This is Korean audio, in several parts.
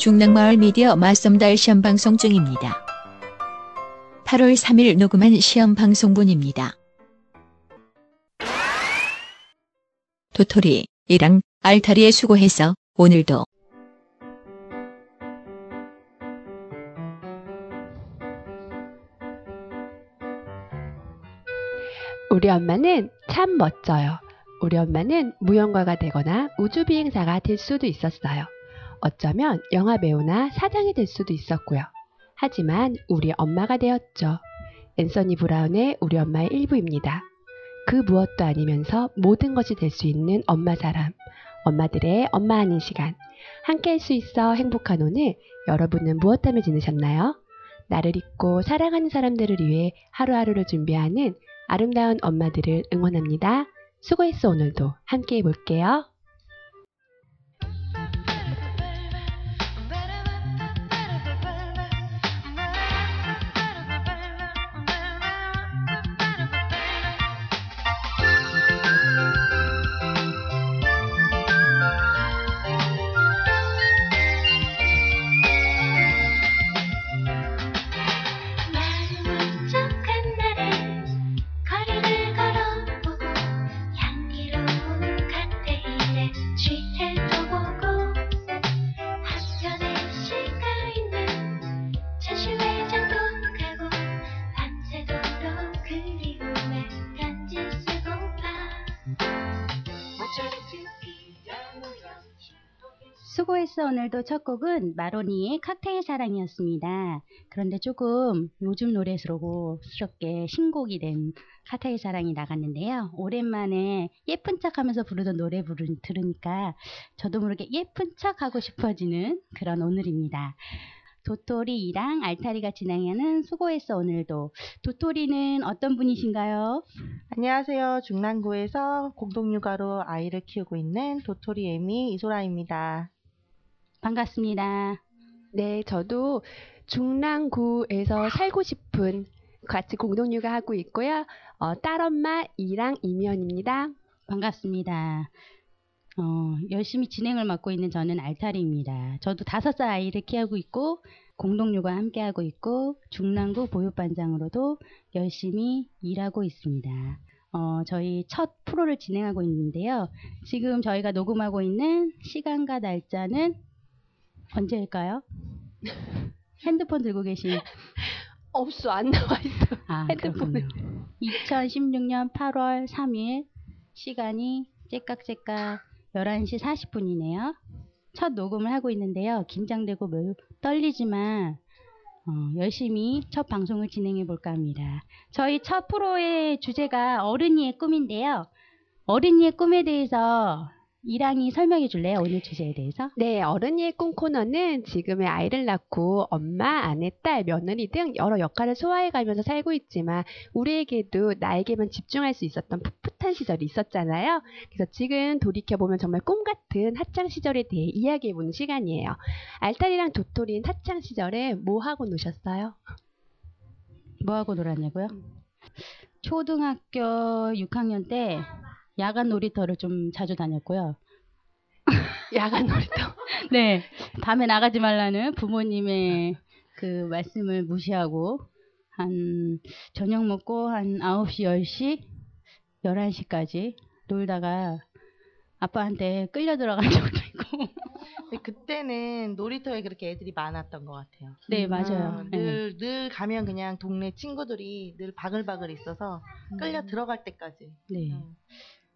중랑마을 미디어 맞섬달 시험 방송 중입니다. 8월 3일 녹음한 시험 방송분입니다. 도토리, 이랑 알타리에 수고해서 오늘도 우리 엄마는 참 멋져요. 우리 엄마는 무용가가 되거나 우주비행사가 될 수도 있었어요. 어쩌면 영화 배우나 사장이 될 수도 있었고요. 하지만 우리 엄마가 되었죠. 앤서니 브라운의 우리 엄마의 일부입니다. 그 무엇도 아니면서 모든 것이 될 수 있는 엄마 사람. 엄마들의 엄마 하는 시간. 함께 할 수 있어 행복한 오늘 여러분은 무엇하며 지내셨나요? 나를 잊고 사랑하는 사람들을 위해 하루하루를 준비하는 아름다운 엄마들을 응원합니다. 수고했어 오늘도 함께 해볼게요. 수고했어 오늘도 첫 곡은 마로니의 칵테일 사랑이었습니다. 그런데 조금 요즘 노래스럽게 신곡이 된 칵테일 사랑이 나갔는데요. 오랜만에 예쁜 척 하면서 부르던 노래 부르, 들으니까 저도 모르게 예쁜 척 하고 싶어지는 그런 오늘입니다. 도토리랑 알타리가 진행하는 수고했어 오늘도 도토리는 어떤 분이신가요? 안녕하세요. 중랑구에서 공동육아로 아이를 키우고 있는 도토리 애미 이소라입니다. 반갑습니다. 네, 저도 중랑구에서 살고 싶은 같이 공동 육아 하고 있고요. 어, 딸엄마 이랑 이면입니다. 반갑습니다. 어, 열심히 진행을 맡고 있는 저는 알타리입니다. 저도 다섯 살 아이를 키우고 있고 공동 육아 함께 하고 있고 중랑구 보육반장으로도 열심히 일하고 있습니다. 어, 저희 첫 프로를 진행하고 있는데요. 지금 저희가 녹음하고 있는 시간과 날짜는 언제일까요? 핸드폰 들고 계신 없어, 안 나와 있어. 아. 그렇군요. 2016년 8월 3일 시간이 째깍째깍 11시 40분이네요. 첫 녹음을 하고 있는데요. 긴장되고 매우 떨리지만 어, 열심히 첫 방송을 진행해 볼까 합니다. 저희 첫 프로의 주제가 어른이의 꿈인데요. 어른이의 꿈에 대해서 이랑이 설명해 줄래요? 오늘 주제에 대해서? 네, 어른이의 꿈 코너는 지금의 아이를 낳고 엄마, 아내, 딸, 며느리 등 여러 역할을 소화해 가면서 살고 있지만 우리에게도 나에게만 집중할 수 있었던 풋풋한 시절이 있었잖아요. 그래서 지금 돌이켜보면 정말 꿈 같은 학창 시절에 대해 이야기해 보는 시간이에요. 알타리랑 도토리는 학창 시절에 뭐 하고 노셨어요? 뭐 하고 놀았냐고요? 초등학교 6학년 때 야간 놀이터를 좀 자주 다녔고요. 야간 놀이터. 네, 밤에 나가지 말라는 부모님의 그 말씀을 무시하고 한 저녁 먹고 한 9시, 10시, 11시까지 놀다가 아빠한테 끌려 들어간 적도 있고. 근데 그때는 놀이터에 그렇게 애들이 많았던 것 같아요. 네, 맞아요. 어, 늘, 늘 가면 그냥 동네 친구들이 늘 바글바글 있어서 끌려 들어갈 때까지. 네. 음.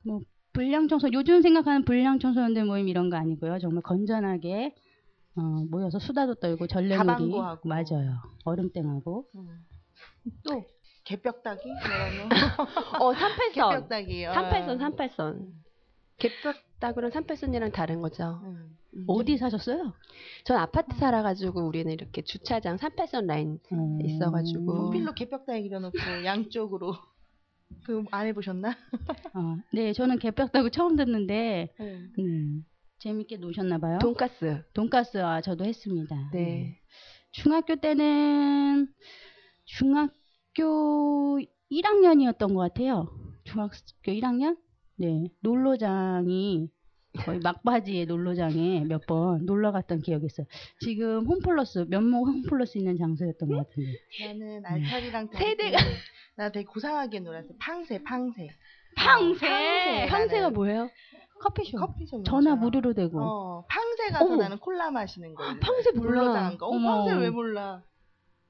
뭐 불량 청소 요즘 생각하는 불량 청소년들 모임 이런 거 아니고요. 정말 건전하게 어, 모여서 수다도 떨고 전래놀이. 맞아요. 얼음땡하고 음. 또 개벽다기? 어, 38선. 개벽다기. 어. 38선, 38선. 개뼈다구랑 38선이랑 다른 거죠. 음. 어디 사셨어요? 전 아파트 살아가지고 우리는 이렇게 주차장 38선 라인 음. 있어가지고. 연필로 개벽다기 그려놓고 양쪽으로 그 안 해보셨나? 어, 네, 저는 개벽다구 처음 듣는데 음. 음, 재밌게 노셨나 봐요. 돈가스. 돈가스 아 저도 했습니다. 음. 네. 중학교 때는 중학교 1학년이었던 것 같아요. 중학교 1학년? 네. 놀러장이 거의 막바지에 놀러장에 몇 번 놀러 갔던 기억이 있어요. 지금 홈플러스 면목 홈플러스 있는 장소였던 것 같은데. 나는 알차리랑 세대가- 나 되게 고상하게 놀았어. 팡새. 팡새. 팡새. 황새가 나는 뭐예요? 커피숍. 커피숍. 전화. 무료로 되고. 어, 팡새 가서 어머. 나는 콜라 마시는 거. 팡새 몰라. 놀러장 거. 어, 어머. 팡새 왜 몰라?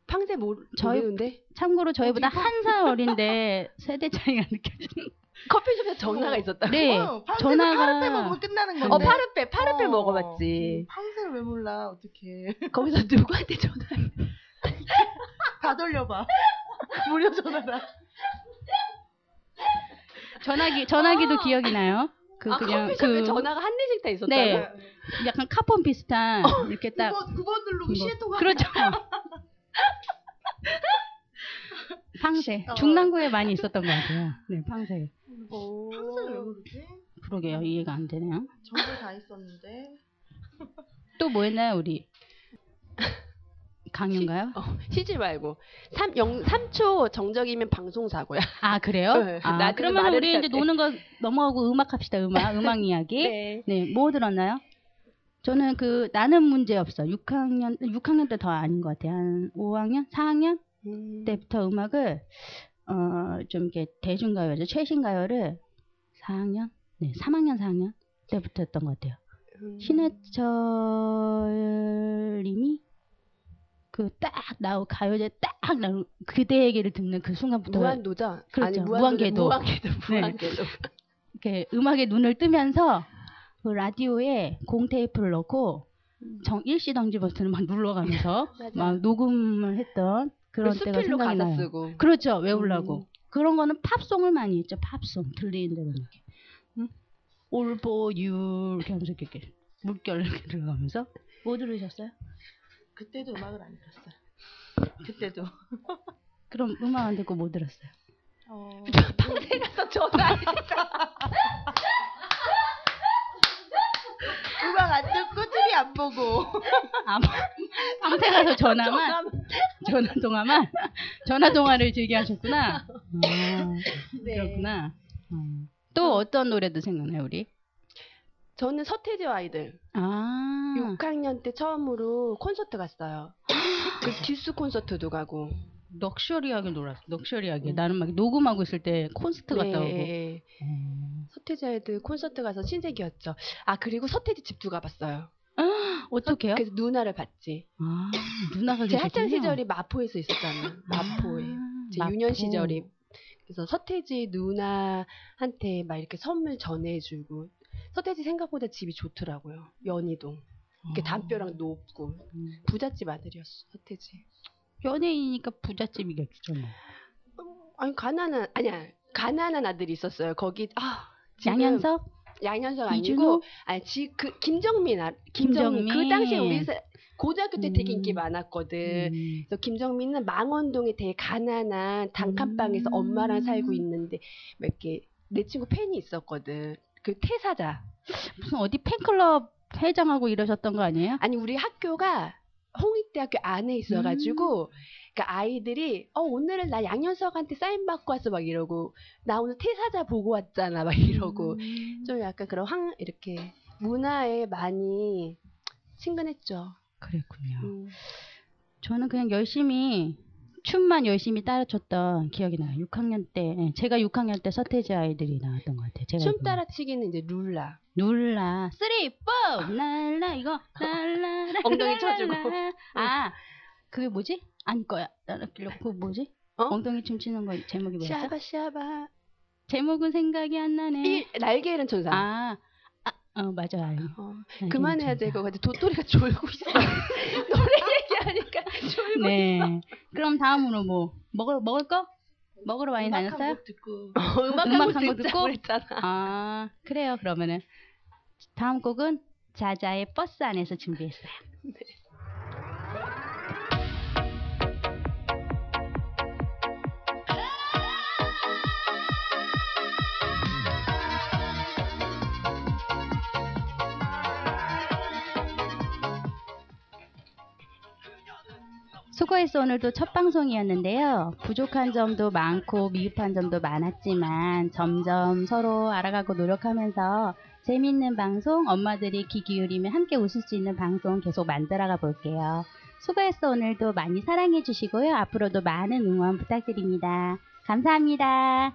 팡새 모, 저희- 모르는데 참고로 저희보다 한 살 어린데 세대 차이가 느껴지는. 커피숍에 전화가 있었다고. 네. 어, 팡새는 전화가- 파르페 먹으면 끝나는 건데. 어 파르페 파르페 어. 먹어봤지. 팡새를 왜 몰라? 어떡해. 거기서 누구한테 전화? 다 돌려봐. 무료 전화라. 전화기 전화기도 기억이 나요. 그 아 그냥 커피숍에 그 전화가 한 대씩 다 있었다고. 네. 약간 카폰 비슷한 이렇게 딱 9번, 9번 누르고 이거. 시에 통화. 그렇죠. 어. 중랑구에 많이 있었던 것 같아요. 네, 팡새. 팡새를 왜 모르지? 그러게요. 이해가 안 되네요. 전부 다 있었는데. 또 뭐 했나요, 우리? 강연가요? 어, 쉬지 말고 3, 0, 3초 정적이면 방송 사고야. 아, 그래요? 네, 아, 그러면 우리 이제 돼. 노는 거 넘어가고 음악 합시다. 음악, 음악 이야기. 네. 네, 뭐 들었나요? 저는 그 나는 문제 없어. 6학년 6학년 때 더 아닌 것 같아요. 한 5학년, 4학년 음. 때부터 음악을 어 좀 이렇게 대중가요죠. 최신 가요를 4학년, 네, 3학년, 4학년 때부터 했던 것 같아요. 음. 신해철님이 그 딱 나오 가요제 딱 나오 그대에게를 듣는 그 순간부터 무한도전. 그렇죠. 아니 무한궤도. 무한궤도. 네. 무한궤도. 이렇게 음악에 눈을 뜨면서 그 라디오에 공 테이프를 넣고 정 일시 정지 버튼을 막 눌러가면서. 막 녹음을 했던 그런 때가 수필로 생각이 가사 나요. 쓰고. 그렇죠. 외우려고. 음. 그런 거는 팝송을 많이 했죠. 팝송 들리는 대로 이렇게. 응? All for you 이렇게 하면서 이렇게 물결 이렇게 들어가면서 뭐 들으셨어요? 그때도 음악을 안 들었어요. 그때도. 그럼 음악 안 듣고 뭐 들었어요? 어, 팡새 가서 전화. 음악 안 듣고 TV 안 보고. 아, 밤새 가서 전화만 전화 통화만 전화 통화를 즐겨 하셨구나. 아, 네. 그렇구나. 어. 또 어떤 노래도 생각나요, 우리? 저는 서태지와 아이들 아, 6학년 때 처음으로 콘서트 갔어요. 그 듀스 콘서트도 가고. 럭셔리하게 놀았어. 럭셔리하게. 음. 나는 막 녹음하고 있을 때 콘서트 갔다 오고. 네. 어. 서태지 아이들 콘서트 가서 신세계였죠. 아 그리고 서태지 집도 가봤어요. 어떻게요? 그래서 누나를 봤지. 아, 누나가 제 학창. 시절이 마포에서 있었잖아. 마포에. 아, 제 마포. 유년 시절이. 그래서 서태지 누나한테 막 이렇게 선물 전해주고. 서태지 생각보다 집이 좋더라고요. 연희동. 이렇게 어. 담벼락 높고. 음. 부잣집 아들이었어, 서태지. 연예인이니까 부잣집이겠죠. 뭐. 아니, 가난한, 아니야. 가난한 아들이 있었어요. 거기, 아. 양현석? 양현석 아니고, 이준호? 아니, 지, 그, 김정민, 아, 김정민. 그 당시에 우리 사- 고등학교 때 되게 음. 인기 많았거든. 음. 그래서 김정민은 망원동에 되게 가난한 단칸방에서 음. 엄마랑 살고 있는데 막 이렇게 내 친구 팬이 있었거든. 그 태사자. 무슨 어디 팬클럽 회장하고 이러셨던 거 아니에요? 아니 우리 학교가 홍익대학교 안에 있어가지고 그러니까 아이들이 어 오늘은 나 양현석한테 사인 받고 왔어 막 이러고 나 오늘 태사자 보고 왔잖아 막 이러고 음. 좀 약간 그런 황 이렇게 문화에 많이 친근했죠. 그랬군요. 음. 저는 그냥 열심히 춤만 열심히 따라췄던 기억이 나요. 6학년 때 예, 제가 6학년 때 서태지 아이들이 나왔던 것 같아요. 춤. 따라치기는 이제 룰라. 눌라 쓰리 포 날라 이거 날라 엉덩이 쳐주고. 아 그게 뭐지? 아닐 거야. 나는 그 뭐지? 어? 엉덩이 춤추는 거 제목이 뭐였어? 샤바 샤바. 제목은 생각이 안 나네. 이 날개 잃은 천사. 아, 아, 어 맞아 알고. 어, 날개 그만해야 될. 것 같아. 도토리가 졸고 있어. 노래 얘기하니까 졸고 네. 그럼 다음으로 뭐 먹을 먹을 거? 먹으러 많이 음악 다녔어요? 한곡 듣고. 있어. 음악 음악 한곡 듣고? 그랬잖아. 아 그래요. 그러면은 다음 곡은 자자의 버스 안에서 준비했어요. 수고했어 오늘도 첫 방송이었는데요. 부족한 점도 많고 미흡한 점도 많았지만 점점 서로 알아가고 노력하면서 재밌는 방송, 엄마들이 귀 기울이면 함께 웃을 수 있는 방송 계속 만들어가 볼게요. 수고했어 오늘도 많이 사랑해 주시고요. 앞으로도 많은 응원 부탁드립니다. 감사합니다.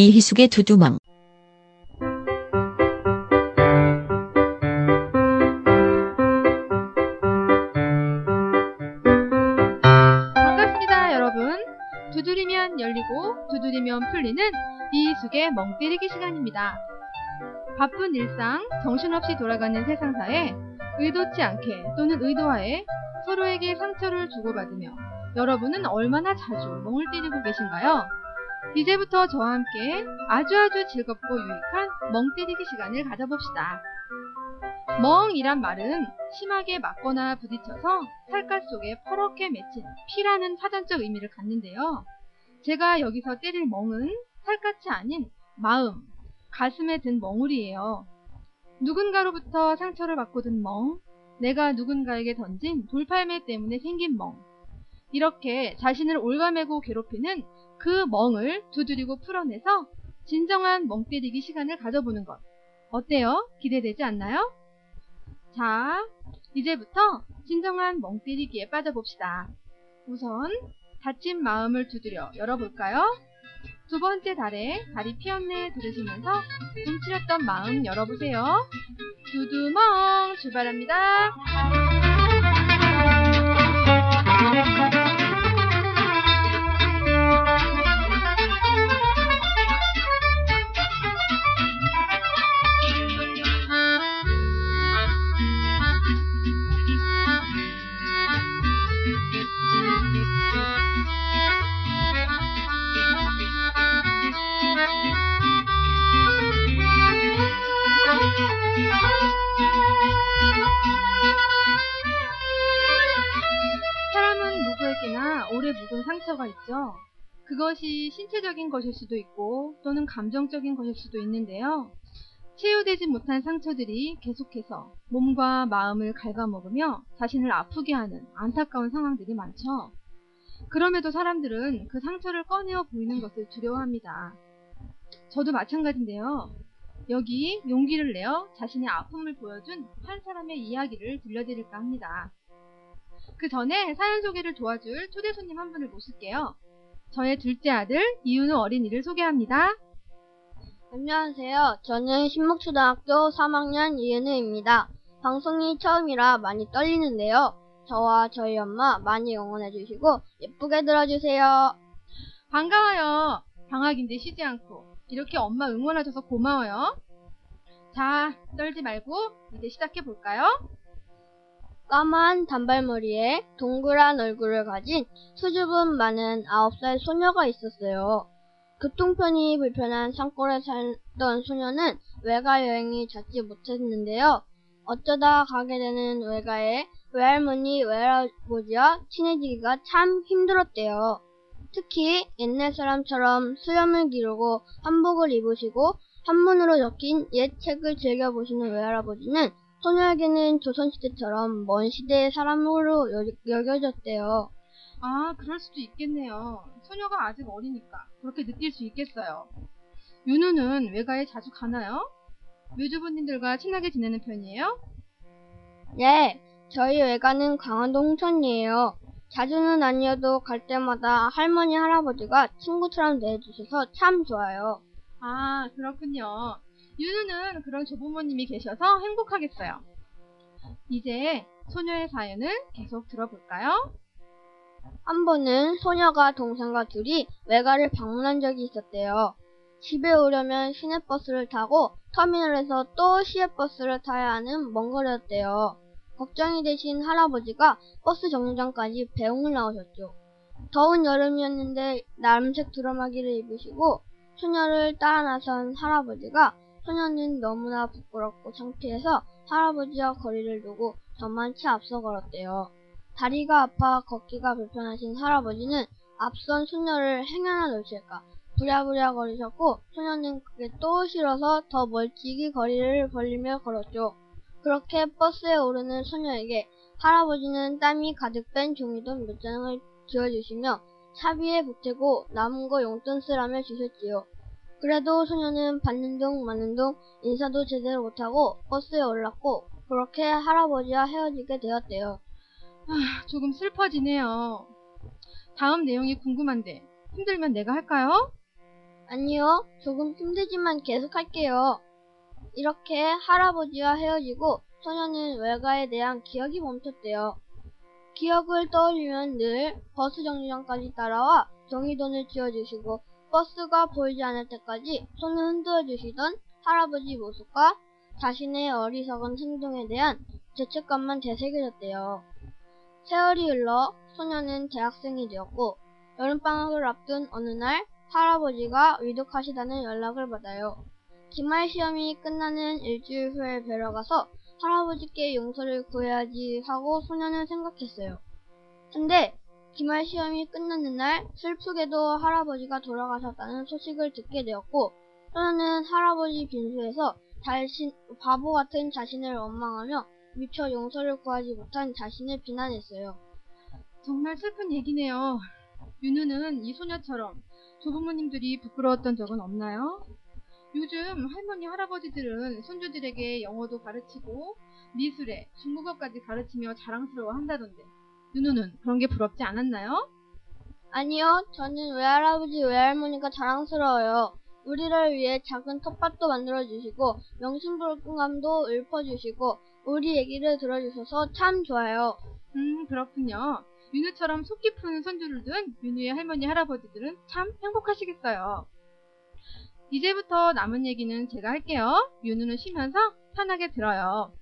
이희숙의 두두멍. 반갑습니다, 여러분. 두드리면 열리고 두드리면 풀리는 이희숙의 멍 때리기 시간입니다. 바쁜 일상, 정신없이 돌아가는 세상사에 의도치 않게 또는 의도하에 서로에게 상처를 주고받으며 여러분은 얼마나 자주 멍을 때리고 계신가요? 이제부터 저와 함께 아주 아주 즐겁고 유익한 멍 때리기 시간을 가져봅시다. 멍이란 말은 심하게 맞거나 부딪혀서 살갗 속에 퍼렇게 맺힌 피라는 사전적 의미를 갖는데요. 제가 여기서 때릴 멍은 살갗이 아닌 마음, 가슴에 든 멍울이에요. 누군가로부터 상처를 받고 든 멍, 내가 누군가에게 던진 돌팔매 때문에 생긴 멍. 이렇게 자신을 올가매고 괴롭히는 그 멍을 두드리고 풀어내서 진정한 멍 때리기 시간을 가져보는 것. 어때요? 기대되지 않나요? 자, 이제부터 진정한 멍 때리기에 빠져봅시다. 우선 다친 마음을 두드려 열어볼까요? 두 번째 달에 다리 피었네 들으시면서 움츠렸던 마음 열어보세요. 두두멍 출발합니다. 그것이 신체적인 것일 수도 있고 또는 감정적인 것일 수도 있는데요. 치유되지 못한 상처들이 계속해서 몸과 마음을 갉아먹으며 자신을 아프게 하는 안타까운 상황들이 많죠. 그럼에도 사람들은 그 상처를 꺼내어 보이는 것을 두려워합니다. 저도 마찬가지인데요. 여기 용기를 내어 자신의 아픔을 보여준 한 사람의 이야기를 들려드릴까 합니다. 그 전에 사연 소개를 도와줄 초대 손님 한 분을 모실게요. 저의 둘째 아들 이윤우 어린이를 소개합니다. 안녕하세요. 저는 신목초등학교 3학년 이은우입니다. 방송이 처음이라 많이 떨리는데요. 저와 저희 엄마 많이 응원해주시고 예쁘게 들어주세요. 반가워요. 방학인데 쉬지 않고 이렇게 엄마 응원해줘서 고마워요. 자, 떨지 말고 이제 시작해 볼까요? 까만 단발머리에 동그란 얼굴을 가진 수줍음 많은 9살 소녀가 있었어요. 교통편이 불편한 산골에 살던 소녀는 외가 여행이 잦지 못했는데요. 어쩌다 가게 되는 외가에 외할머니, 외할아버지와 친해지기가 참 힘들었대요. 특히 옛날 사람처럼 수염을 기르고 한복을 입으시고 한문으로 적힌 옛 책을 즐겨보시는 외할아버지는 소녀에게는 조선시대처럼 먼 시대의 사람으로 여, 여겨졌대요. 아, 그럴 수도 있겠네요. 소녀가 아직 어리니까 그렇게 느낄 수 있겠어요. 윤우는 외가에 자주 가나요? 외주부님들과 친하게 지내는 편이에요? 네, 저희 외가는 강원도 홍천이에요. 자주는 아니어도 갈 때마다 할머니, 할아버지가 친구처럼 대해주셔서 참 좋아요. 아, 그렇군요. 윤우는 그런 조부모님이 계셔서 행복하겠어요. 이제 소녀의 사연을 계속 들어볼까요? 한 번은 소녀가 동생과 둘이 외가를 방문한 적이 있었대요. 집에 오려면 시내버스를 타고 터미널에서 또 시외버스를 타야 하는 먼 거리였대요. 걱정이 되신 할아버지가 버스 정류장까지 배웅을 나오셨죠. 더운 여름이었는데 나름색 두루마기를 입으시고 소녀를 따라 나선 할아버지가 소녀는 너무나 부끄럽고 창피해서 할아버지와 거리를 두고 저만 치 앞서 걸었대요. 다리가 아파 걷기가 불편하신 할아버지는 앞선 소녀를 행여나 놓칠까 부랴부랴 거리셨고 소녀는 그게 또 싫어서 더 멀찍이 거리를 벌리며 걸었죠. 그렇게 버스에 오르는 소녀에게 할아버지는 땀이 가득 뺀 종이돈 몇 장을 지어주시며 차비에 보태고 남은 거 용돈 쓰라며 주셨지요. 그래도 소녀는 받는 둥 마는 둥 인사도 제대로 못하고 버스에 올랐고 그렇게 할아버지와 헤어지게 되었대요. 아, 조금 슬퍼지네요. 다음 내용이 궁금한데 힘들면 내가 할까요? 아니요, 조금 힘들지만 계속 할게요. 이렇게 할아버지와 헤어지고 소녀는 외가에 대한 기억이 멈췄대요. 기억을 떠올리면 늘 버스 정류장까지 따라와 종이돈을 쥐어주시고 버스가 보이지 않을 때까지 손을 흔들어 주시던 할아버지 모습과 자신의 어리석은 행동에 대한 죄책감만 되새겨졌대요. 세월이 흘러 소녀는 대학생이 되었고 여름방학을 앞둔 어느 날 할아버지가 위독하시다는 연락을 받아요. 기말 시험이 끝나는 일주일 후에 뵈러 가서 할아버지께 용서를 구해야지 하고 소녀는 생각했어요. 근데 기말 시험이 끝나는 날 슬프게도 할아버지가 돌아가셨다는 소식을 듣게 되었고 소녀는 할아버지 빈소에서 자신, 바보 같은 자신을 원망하며 미처 용서를 구하지 못한 자신을 비난했어요. 정말 슬픈 얘기네요. 윤우는 이 소녀처럼 조부모님들이 부끄러웠던 적은 없나요? 요즘 할머니, 할아버지들은 손주들에게 영어도 가르치고 미술에 중국어까지 가르치며 자랑스러워 한다던데 윤우는 그런 게 부럽지 않았나요? 아니요, 저는 외할아버지, 외할머니가 자랑스러워요. 우리를 위해 작은 텃밭도 만들어주시고 명심불감도 읊어주시고 우리 얘기를 들어주셔서 참 좋아요. 음, 그렇군요. 윤우처럼 속 깊은 손주를 둔 윤우의 할머니, 할아버지들은 참 행복하시겠어요. 이제부터 남은 얘기는 제가 할게요. 윤우는 쉬면서 편하게 들어요.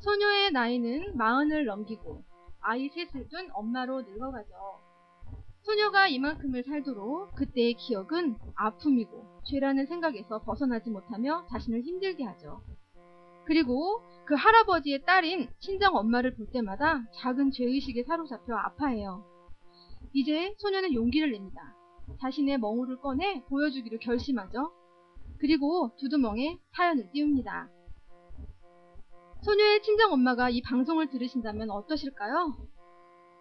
소녀의 나이는 마흔을 넘기고 아이 셋을 둔 엄마로 늙어가죠. 소녀가 이만큼을 살도록 그때의 기억은 아픔이고 죄라는 생각에서 벗어나지 못하며 자신을 힘들게 하죠. 그리고 그 할아버지의 딸인 친정 엄마를 볼 때마다 작은 죄의식에 사로잡혀 아파해요. 이제 소녀는 용기를 냅니다. 자신의 멍울을 꺼내 보여주기로 결심하죠. 그리고 두두멍에 사연을 띄웁니다. 소녀의 친정 엄마가 이 방송을 들으신다면 어떠실까요?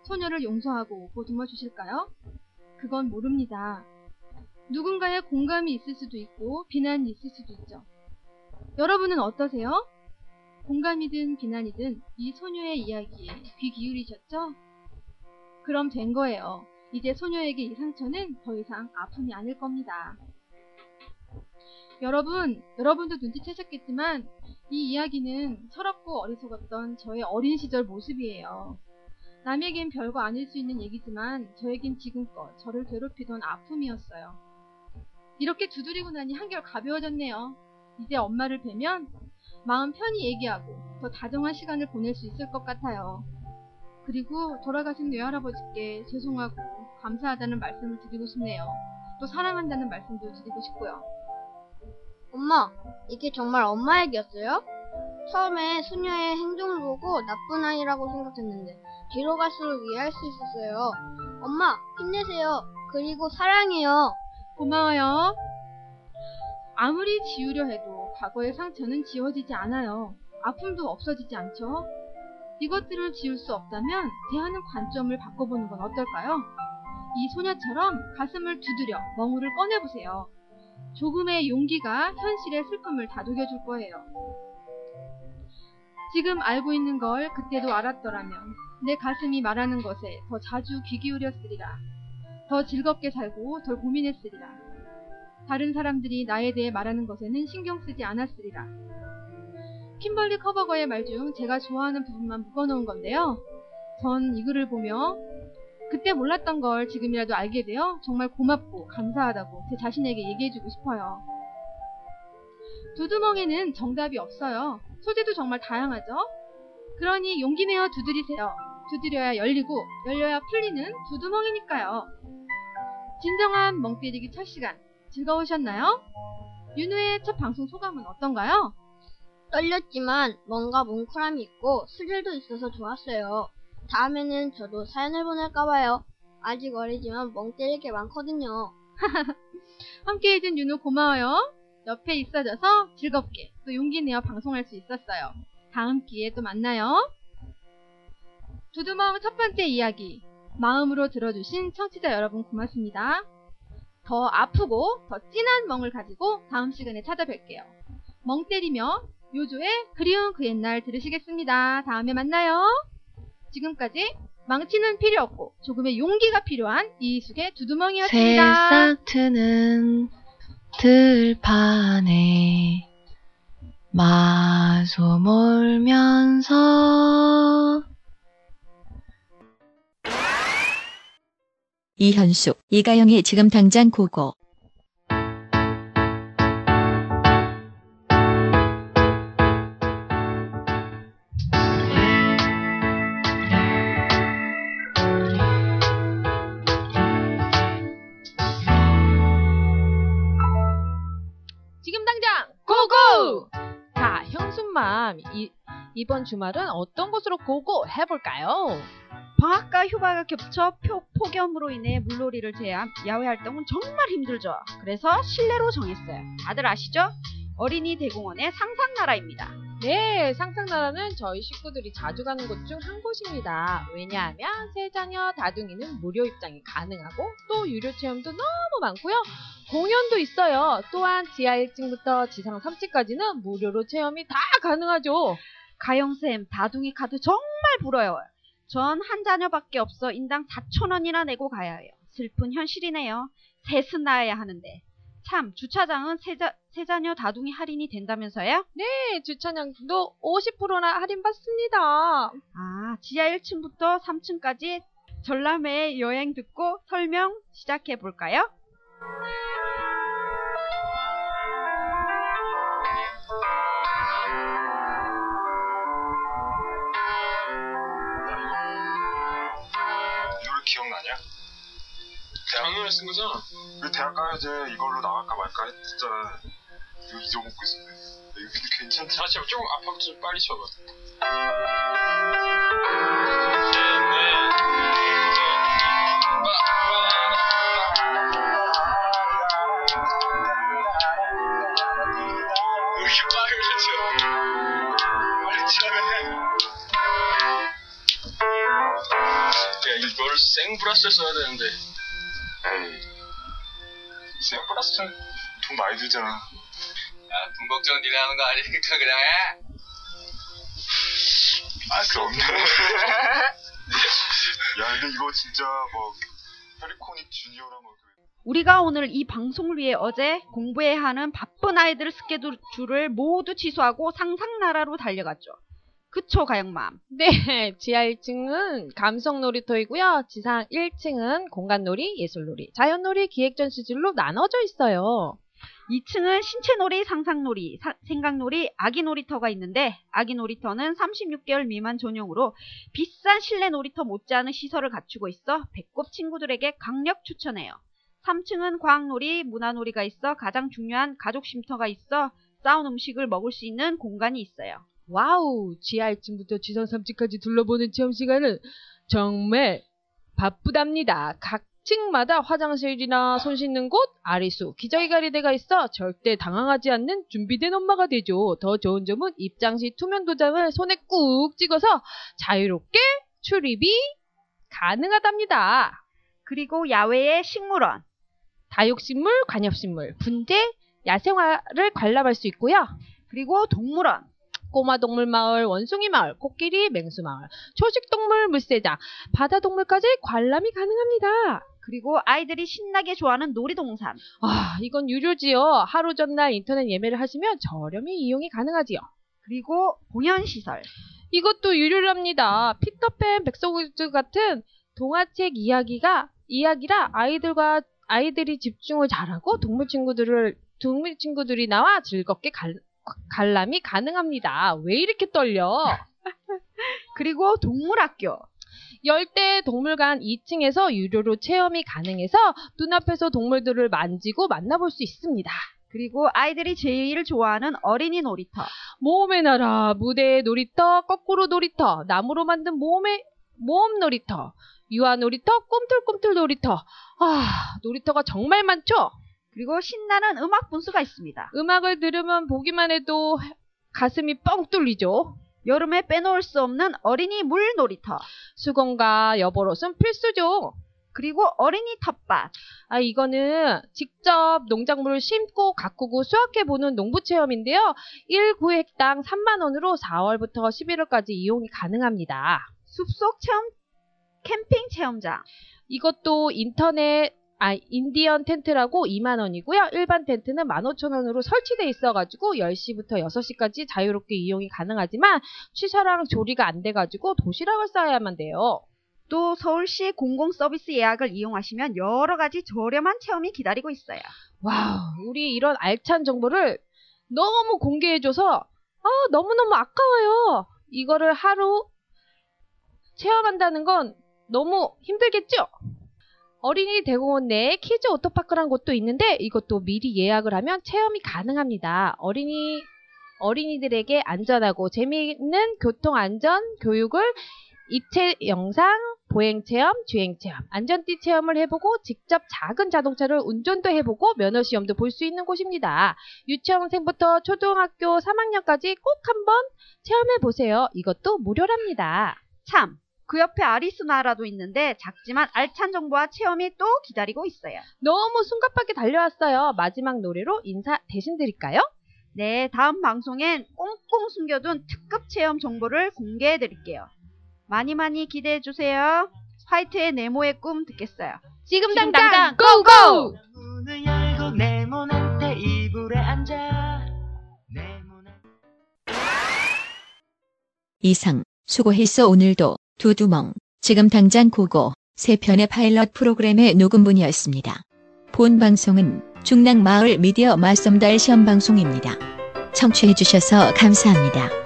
소녀를 용서하고 보듬어 주실까요? 그건 모릅니다. 누군가의 공감이 있을 수도 있고 비난이 있을 수도 있죠. 여러분은 어떠세요? 공감이든 비난이든 이 소녀의 이야기에 귀 기울이셨죠? 그럼 된 거예요. 이제 소녀에게 이 상처는 더 이상 아픔이 아닐 겁니다. 여러분, 여러분도 눈치채셨겠지만 이 이야기는 철없고 어리석었던 저의 어린 시절 모습이에요. 남에겐 별거 아닐 수 있는 얘기지만 저에겐 지금껏 저를 괴롭히던 아픔이었어요. 이렇게 두드리고 나니 한결 가벼워졌네요. 이제 엄마를 뵈면 마음 편히 얘기하고 더 다정한 시간을 보낼 수 있을 것 같아요. 그리고 돌아가신 외할아버지께 죄송하고 감사하다는 말씀을 드리고 싶네요. 또 사랑한다는 말씀도 드리고 싶고요. 엄마, 이게 정말 엄마 얘기였어요? 처음에 소녀의 행동을 보고 나쁜 아이라고 생각했는데 뒤로 갈수록 이해할 수 있었어요. 엄마, 힘내세요. 그리고 사랑해요. 고마워요. 아무리 지우려 해도 과거의 상처는 지워지지 않아요. 아픔도 없어지지 않죠? 이것들을 지울 수 없다면 대하는 관점을 바꿔보는 건 어떨까요? 이 소녀처럼 가슴을 두드려 멍울을 꺼내보세요. 조금의 용기가 현실의 슬픔을 다독여줄 거예요. 지금 알고 있는 걸 그때도 알았더라면 내 가슴이 말하는 것에 더 자주 귀 기울였으리라. 더 즐겁게 살고 덜 고민했으리라. 다른 사람들이 나에 대해 말하는 것에는 신경 쓰지 않았으리라. 킴벌리 커버거의 말 중 제가 좋아하는 부분만 묶어놓은 건데요. 전 이 글을 보며 그때 몰랐던 걸 지금이라도 알게 되어 정말 고맙고 감사하다고 제 자신에게 얘기해주고 싶어요. 두두멍에는 정답이 없어요. 소재도 정말 다양하죠? 그러니 용기 내어 두드리세요. 두드려야 열리고 열려야 풀리는 두두멍이니까요. 진정한 멍 때리기 첫 시간 즐거우셨나요? 윤우의 첫 방송 소감은 어떤가요? 떨렸지만 뭔가 뭉클함이 있고 스릴도 있어서 좋았어요. 다음에는 저도 사연을 보낼까봐요. 아직 어리지만 멍 때릴 게 많거든요. 함께 해준 윤우 고마워요. 옆에 있어줘서 즐겁게 또 용기 내어 방송할 수 있었어요. 다음 기회에 또 만나요. 두두멍 첫 번째 이야기. 마음으로 들어주신 청취자 여러분 고맙습니다. 더 아프고 더 진한 멍을 가지고 다음 시간에 찾아뵐게요. 멍 때리며 요조의 그리운 그 옛날 들으시겠습니다. 다음에 만나요. 지금까지 망치는 필요 없고 조금의 용기가 필요한 이수의 두두멍이었습니다. 새싹 트는 들판에 마소 몰면서 이현숙, 이가영의 지금 당장 고고. 이번 주말은 어떤 곳으로 고고 해볼까요? 방학과 휴가가 겹쳐 표, 폭염으로 인해 물놀이를 제외한 야외 활동은 정말 힘들죠. 그래서 실내로 정했어요. 다들 아시죠? 어린이 대공원의 상상나라입니다. 네, 상상나라는 저희 식구들이 자주 가는 곳 중 한 곳입니다. 왜냐하면 세자녀 다둥이는 무료 입장이 가능하고 또 유료 체험도 너무 많고요. 공연도 있어요. 또한 지하 1층부터 지상 3층까지는 무료로 체험이 다 가능하죠. 가영쌤, 다둥이 카드 정말 부러워요. 전 한 자녀밖에 없어 인당 4천원이나 내고 가야 해요. 슬픈 현실이네요. 셋은 낳아야 하는데. 참, 주차장은 세자, 세자녀 다둥이 할인이 된다면서요? 네, 주차장도 50%나 할인받습니다. 아, 지하 1층부터 3층까지 전람회 여행 듣고 설명 시작해 볼까요? 작년에 쓴 거잖아. 그 대학 가야지 이걸로 나갈까 말까 했잖아. 이거 잊어먹고 있었네. 이거 근데 괜찮지? 다시 조금 압박 좀 빨리 쳐봐. 야, 이걸 생브라스를 써야 되는데. 생플러스는 돈 많이 들잖아. 야, 돈 걱정 니네 하는 거 아니니까 그냥 해. 알수 없네. 야, 근데 이거 진짜 뭐 페리코닉 주니어나 뭐 그- 우리가 오늘 이 방송을 위해 어제 공부해야 하는 바쁜 아이들 스케줄을 모두 취소하고 상상나라로 달려갔죠. 그쵸, 가영맘? 네, 지하 1층은 감성 놀이터이고요. 지상 1층은 공간 놀이, 예술 놀이, 자연 놀이, 기획 전시실로 나눠져 있어요. 2층은 신체 놀이, 상상 놀이, 사- 생각 놀이, 아기 놀이터가 있는데 아기 놀이터는 36개월 미만 전용으로 비싼 실내 놀이터 못지않은 시설을 갖추고 있어 배꼽 친구들에게 강력 추천해요. 3층은 과학놀이, 문화놀이가 있어 가장 중요한 가족 쉼터가 있어 싸온 음식을 먹을 수 있는 공간이 있어요. wow, 지하 1층부터 지상 3층까지 둘러보는 체험 시간은 정말 바쁘답니다. 각 층마다 화장실이나 손 씻는 곳, 아리수, 기저귀 갈이대가 있어 절대 당황하지 않는 준비된 엄마가 되죠. 더 좋은 점은 입장 시 투명 도장을 손에 꾹 찍어서 자유롭게 출입이 가능하답니다. 그리고 야외의 식물원, 다육식물, 관엽식물, 분재, 야생화를 관람할 수 있고요. 그리고 동물원, 꼬마 동물 마을, 원숭이 마을, 코끼리, 맹수 마을, 초식 동물 물세장, 바다 동물까지 관람이 가능합니다. 그리고 아이들이 신나게 좋아하는 놀이동산, 아, 이건 유료지요. 하루 전날 인터넷 예매를 하시면 저렴히 이용이 가능하지요. 그리고 공연시설, 이것도 유료랍니다. 피터팬, 백설공주 같은 동화책 이야기가 이야기라 아이들과 아이들이 집중을 잘하고 동물 친구들을 동물 친구들이 나와 즐겁게 갈, 관람이 가능합니다. 왜 이렇게 떨려? 그리고 동물학교, 열대 동물관 2층에서 유료로 체험이 가능해서 눈앞에서 동물들을 만지고 만나볼 수 있습니다. 그리고 아이들이 제일 좋아하는 어린이 놀이터. 모험의 나라, 무대 놀이터, 거꾸로 놀이터, 나무로 만든 모험의, 모험 놀이터, 유아 놀이터, 꿈틀꿈틀 놀이터. 아, 놀이터가 정말 많죠? 그리고 신나는 음악 분수가 있습니다. 음악을 들으면 보기만 해도 가슴이 뻥 뚫리죠. 여름에 빼놓을 수 없는 어린이 물 놀이터. 수건과 여벌옷은 필수죠. 그리고 어린이 텃밭. 아, 이거는 직접 농작물을 심고 가꾸고 수확해보는 농부 체험인데요. 1구획당 3만원으로 4월부터 11월까지 이용이 가능합니다. 숲속 체험, 캠핑 체험장. 이것도 인터넷, 아, 인디언 텐트라고 2만원이고요. 일반 텐트는 15,000원으로 설치돼 있어가지고 10시부터 6시까지 자유롭게 이용이 가능하지만 취사랑 조리가 안 돼가지고 도시락을 싸야만 돼요. 또 서울시 공공 서비스 예약을 이용하시면 여러 가지 저렴한 체험이 기다리고 있어요. wow, 우리 이런 알찬 정보를 너무 공개해줘서 아, 너무너무 아까워요. 이거를 하루 체험한다는 건 너무 힘들겠죠? 어린이 대공원 내에 키즈 오토파크란 곳도 있는데 이것도 미리 예약을 하면 체험이 가능합니다. 어린이 어린이들에게 안전하고 재미있는 교통 안전 교육을 입체 영상, 보행 체험, 주행 체험, 안전띠 체험을 해보고 직접 작은 자동차를 운전도 해보고 면허 시험도 볼 수 있는 곳입니다. 유치원생부터 초등학교 3학년까지 꼭 한번 체험해 보세요. 이것도 무료랍니다. 참, 그 옆에 아리스 나라도 있는데 작지만 알찬 정보와 체험이 또 기다리고 있어요. 너무 숨가쁘게 달려왔어요. 마지막 노래로 인사 대신 드릴까요? 네, 다음 방송엔 꽁꽁 숨겨둔 특급 체험 정보를 공개해 드릴게요. 많이 많이 기대해 주세요. 화이트의 네모의 꿈 듣겠어요. 지금, 지금 당장 고고! 문을 열고 네모난 테이블에 앉아 네모난 이상 수고했어 오늘도 두두멍 지금 당장 고고 세 편의 파일럿 프로그램의 녹음분이었습니다. 본 방송은 중랑마을 미디어 맞섬달 시험방송입니다. 청취해주셔서 감사합니다.